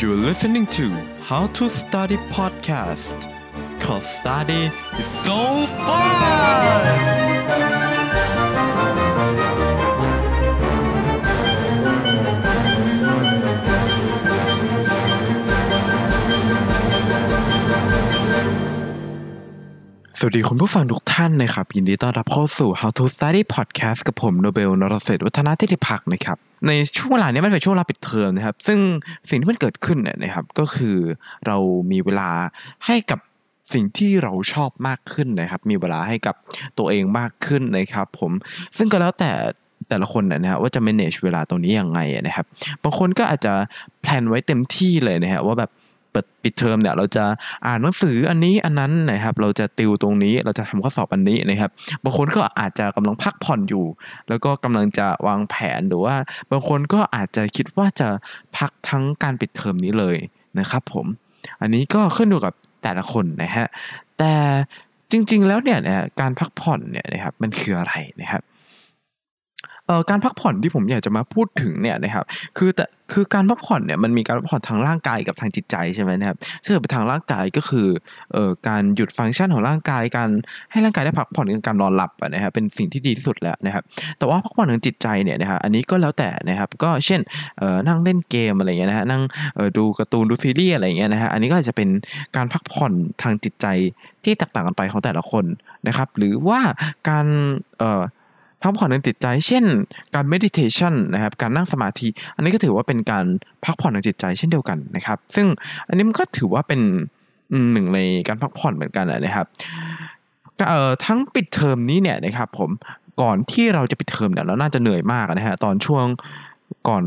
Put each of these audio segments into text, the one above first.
You're listening to How to Study Podcast cause study is so fun สวัสดีคุณผู้ฟังทุกท่านนะครับ ยินดีต้อนรับเข้าสู่ How to Study Podcast กับผมโนเบลนรเศรษฐ์วัฒนาทิติพักนะครับ ในช่วงเวลานี้มันเป็นช่วงเวลาปิดเทอมนะครับ ซึ่งสิ่งที่มันเกิดขึ้นเนี่ยนะครับ ก็คือเรามีเวลาให้กับสิ่งที่เราชอบมากขึ้นนะครับ มีเวลาให้กับตัวเองมากขึ้นนะครับ ผมซึ่งก็แล้วแต่แต่ละคนนะฮะว่าจะ manage เวลาตรงนี้ยังไงนะครับ บางคนก็อาจจะแพลนไว้เต็มที่เลยนะฮะว่าแบบ เปิดปิดเทอมเนี่ยเราจะอ่านหนังสืออันนี้อันนั้นนะครับเราจะติวตรงนี้เราจะทำข้อสอบอันนี้นะครับบางคนก็อาจจะกำลังพักผ่อนอยู่ แล้วก็กำลังจะวางแผนหรือว่า บางคนก็อาจจะคิดว่าจะพักทั้งการปิดเทอมนี้เลยนะครับผมอันนี้ก็ขึ้นอยู่กับแต่ละคนนะฮะแต่จริงๆแล้วเนี่ยนะการพักผ่อนเนี่ยนะครับมันคืออะไรนะครับ การพักผ่อนที่ผมอยากจะมาพูดถึงเนี่ยนะครับคือแต่คือการพักผ่อนเนี่ยมันมีการพักผ่อนทางร่างกายกับทางจิตใจใช่ไหมนะครับซึ่งเป็นทางร่างกายก็คือเอ่อการหยุดฟังก์ชันของร่างกายการให้ร่างกายได้พักผ่อนกับการนอนหลับนะครับเป็นสิ่งที่ดีที่สุดแล้วนะครับแต่ว่าพักผ่อนทางจิตใจเนี่ยนะครับอันนี้ก็แล้วแต่นะครับก็เช่นเอ่อนั่งเล่นเกมอะไรเงี้ยนะฮะนั่งเอ่อดูการ์ตูนดูซีรีส์อะไรเงี้ยนะฮะอันนี้ก็อาจจะเป็นการพักผ่อนทางจิตใจที่แตกต่างกันไปของแต่ละคนนะครับหรือว่าการเอ่อ พักผ่อนทางจิตใจ เช่น การ meditation นะครับ การนั่งสมาธิ อันนี้ก็ถือว่าเป็นการพักผ่อนทางจิตใจเช่นเดียวกันนะครับ ซึ่งอันนี้มันก็ถือว่าเป็นหนึ่งในการพักผ่อนเหมือนกันนะครับเอ่อทั้งปิดเทอมนี้เนี่ยนะครับ ผมก่อนที่เราจะปิดเทอมเนี่ยเราน่าจะเหนื่อยมากนะฮะตอนช่วงก่อน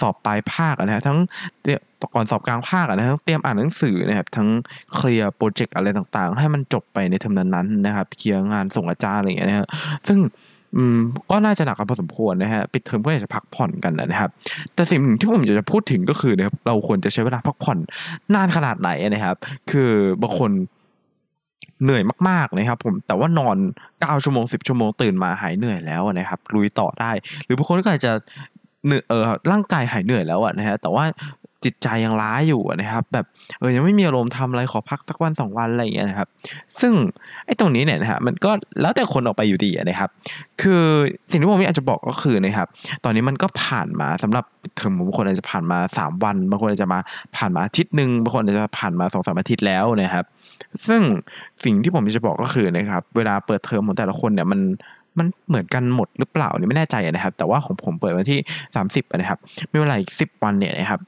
สอบปลายภาคนะฮะทั้งก่อนสอบกลางภาคนะฮะทั้งเตรียมอ่านหนังสือนะครับ ทั้งเคลียร์โปรเจกต์อะไรต่างๆ ให้มันจบไปในเทอมนั้นๆนะครับ เคลียร์งานส่งอาจารย์อะไรอย่างเงี้ยนะฮะซึ่ง อืมก็น่าจะหนักกันพอสมควรนะฮะปิดเทอมก็อยากจะพักผ่อนกันนะครับ แต่สิ่งหนึ่งที่ผมอยากจะพูดถึงก็คือนะครับเราควรจะใช้เวลาพักผ่อนนานขนาดไหนนะครับ คือบางคนเหนื่อยมากๆนะครับ ผมแต่ว่านอน9ชั่วโมง10ชั่วโมงตื่นมาหายเหนื่อยแล้วนะครับลุยต่อได้ หรือบางคนก็อาจจะเหนื่อยเออร่างกายหายเหนื่อยแล้วอะนะฮะแต่ว่า จิตใจยังล้าอยู่นะครับ แบบเออยังไม่มีอารมณ์ทำอะไรขอพักสักวันสองวันอะไรอย่างเงี้ยนะครับ ซึ่งไอ้ตรงนี้เนี่ยนะฮะมันก็แล้วแต่คนออกไปอยู่ดีนะครับ คือสิ่งที่ผมอยากจะบอกก็คือนะครับ ตอนนี้มันก็ผ่านมาสำหรับเทอมบางคนอาจจะผ่านมา 3 วันบางคนอาจจะมาผ่านมาอาทิตย์หนึ่งบางคนอาจจะผ่านมา2อสอาทิตย์แล้วนะครับ ซึ่งสิ่งที่ผมจะบอกก็คือนะครับ เวลาเปิดเทอมของแต่ละคนเนี่ยมันมันเหมือนกันหมดหรือเปล่านี่ไม่แน่ใจนะครับ แต่ว่าของผมเปิดวันที่ 30นะครับมีเวลาอีก10 วันเนี่ยนะครับ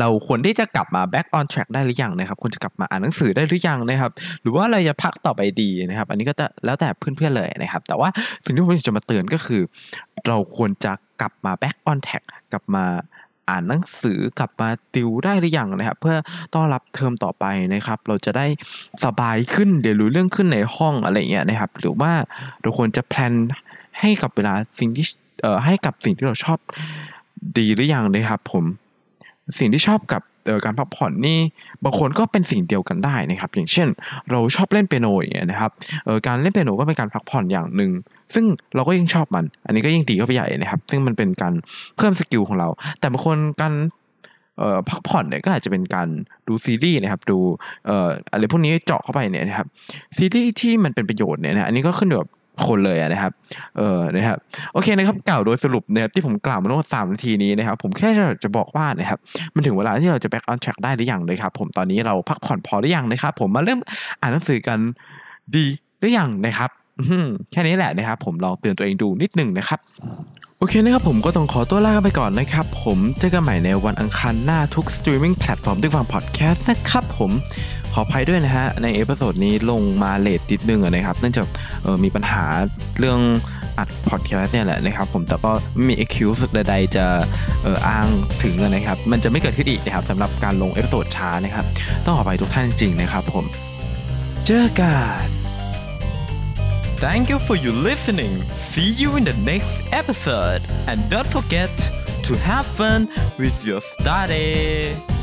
เราควรที่จะกลับมา back on track ได้หรือยังนะครับควรจะกลับมาอ่านหนังสือได้หรือยังนะครับ หรือว่าเราจะพักต่อไปดีนะครับ อันนี้ก็จะแล้วแต่เพื่อนๆเลยนะครับ แต่ว่าสิ่งที่ผมอยากจะมาเตือนก็คือ เราควรจะกลับมา back on track กลับมาอ่านหนังสือกลับมาติวได้หรือยังนะครับ เพื่อต้อนรับเทอมต่อไปนะครับ เราจะได้สบายขึ้นเดี๋ยวรู้เรื่องขึ้นในห้องอะไรเงี้ยนะครับ หรือว่าเราควรจะแพลนให้กับเวลาสิ่งที่เอ่อให้กับสิ่งที่เราชอบดีหรือยังนะครับผม สิ่งที่ชอบกับการพักผ่อนนี่บางคนก็เป็นสิ่งเดียวกันได้นะครับ อย่างเช่น เราชอบเล่นเปียโนอย่างเงี้ยนะครับเออการเล่นเปียโนก็เป็นการพักผ่อนอย่างหนึ่งซึ่งเราก็ยิ่งชอบมัน อันนี้ก็ยิ่งดีเข้าไปใหญ่นะครับ ซึ่งมันเป็นการเพิ่มสกิลของเรา แต่บางคนการเอ่อพักผ่อนเนี่ยก็อาจจะเป็นการดูซีรีส์นะครับ ดูเอ่ออะไรพวกนี้เจาะเข้าไปเนี่ยนะครับซีรีส์ที่มันเป็นประโยชน์เนี่ยนะอันนี้ก็ขึ้นอยู่กับ คนเลยนะครับ เออนะครับ โอเคนะครับกล่าวโดยสรุปนะครับที่ผมกล่าวมาทั้งหมดสามนาทีนี้นะครับ ผมแค่จะจะบอกว่านะครับ มันถึงเวลาที่เราจะ back on track ได้หรือยังเลยครับ ผมตอนนี้เราพักผ่อนพอหรือยังนะครับ ผมมาเริ่มอ่านหนังสือกันดีหรือยังนะครับแค่นี้แหละนะครับ ผมลองเตือนตัวเองดูนิดหนึ่งนะครับโอเคนะครับผมก็ต้องขอตัวลาไปก่อนนะครับ ผมเจอกันใหม่ในวันอังคารหน้าทุก streaming platform ที่ฟังพอดแคสต์นะครับผม ขออภัยด้วยนะฮะ ใน episode นี้ลงมา late นิดนึงนะครับ เนื่องจากออมีปัญหาเรื่องอัดพอดแคสต์เนี่ยแหละนะครับผมแต่ก็ไม่มี excuse ใดๆจะอออ้างถึงนะครับ มันจะไม่เกิดขึ้นอีกนะครับสำหรับการลงเอพิโซดช้านะครับ ต้องขออภัยทุกท่านจริงนะครับผม เจอกัน Thank you for your listening. See you in the next episode. And don't forget to have fun with your study.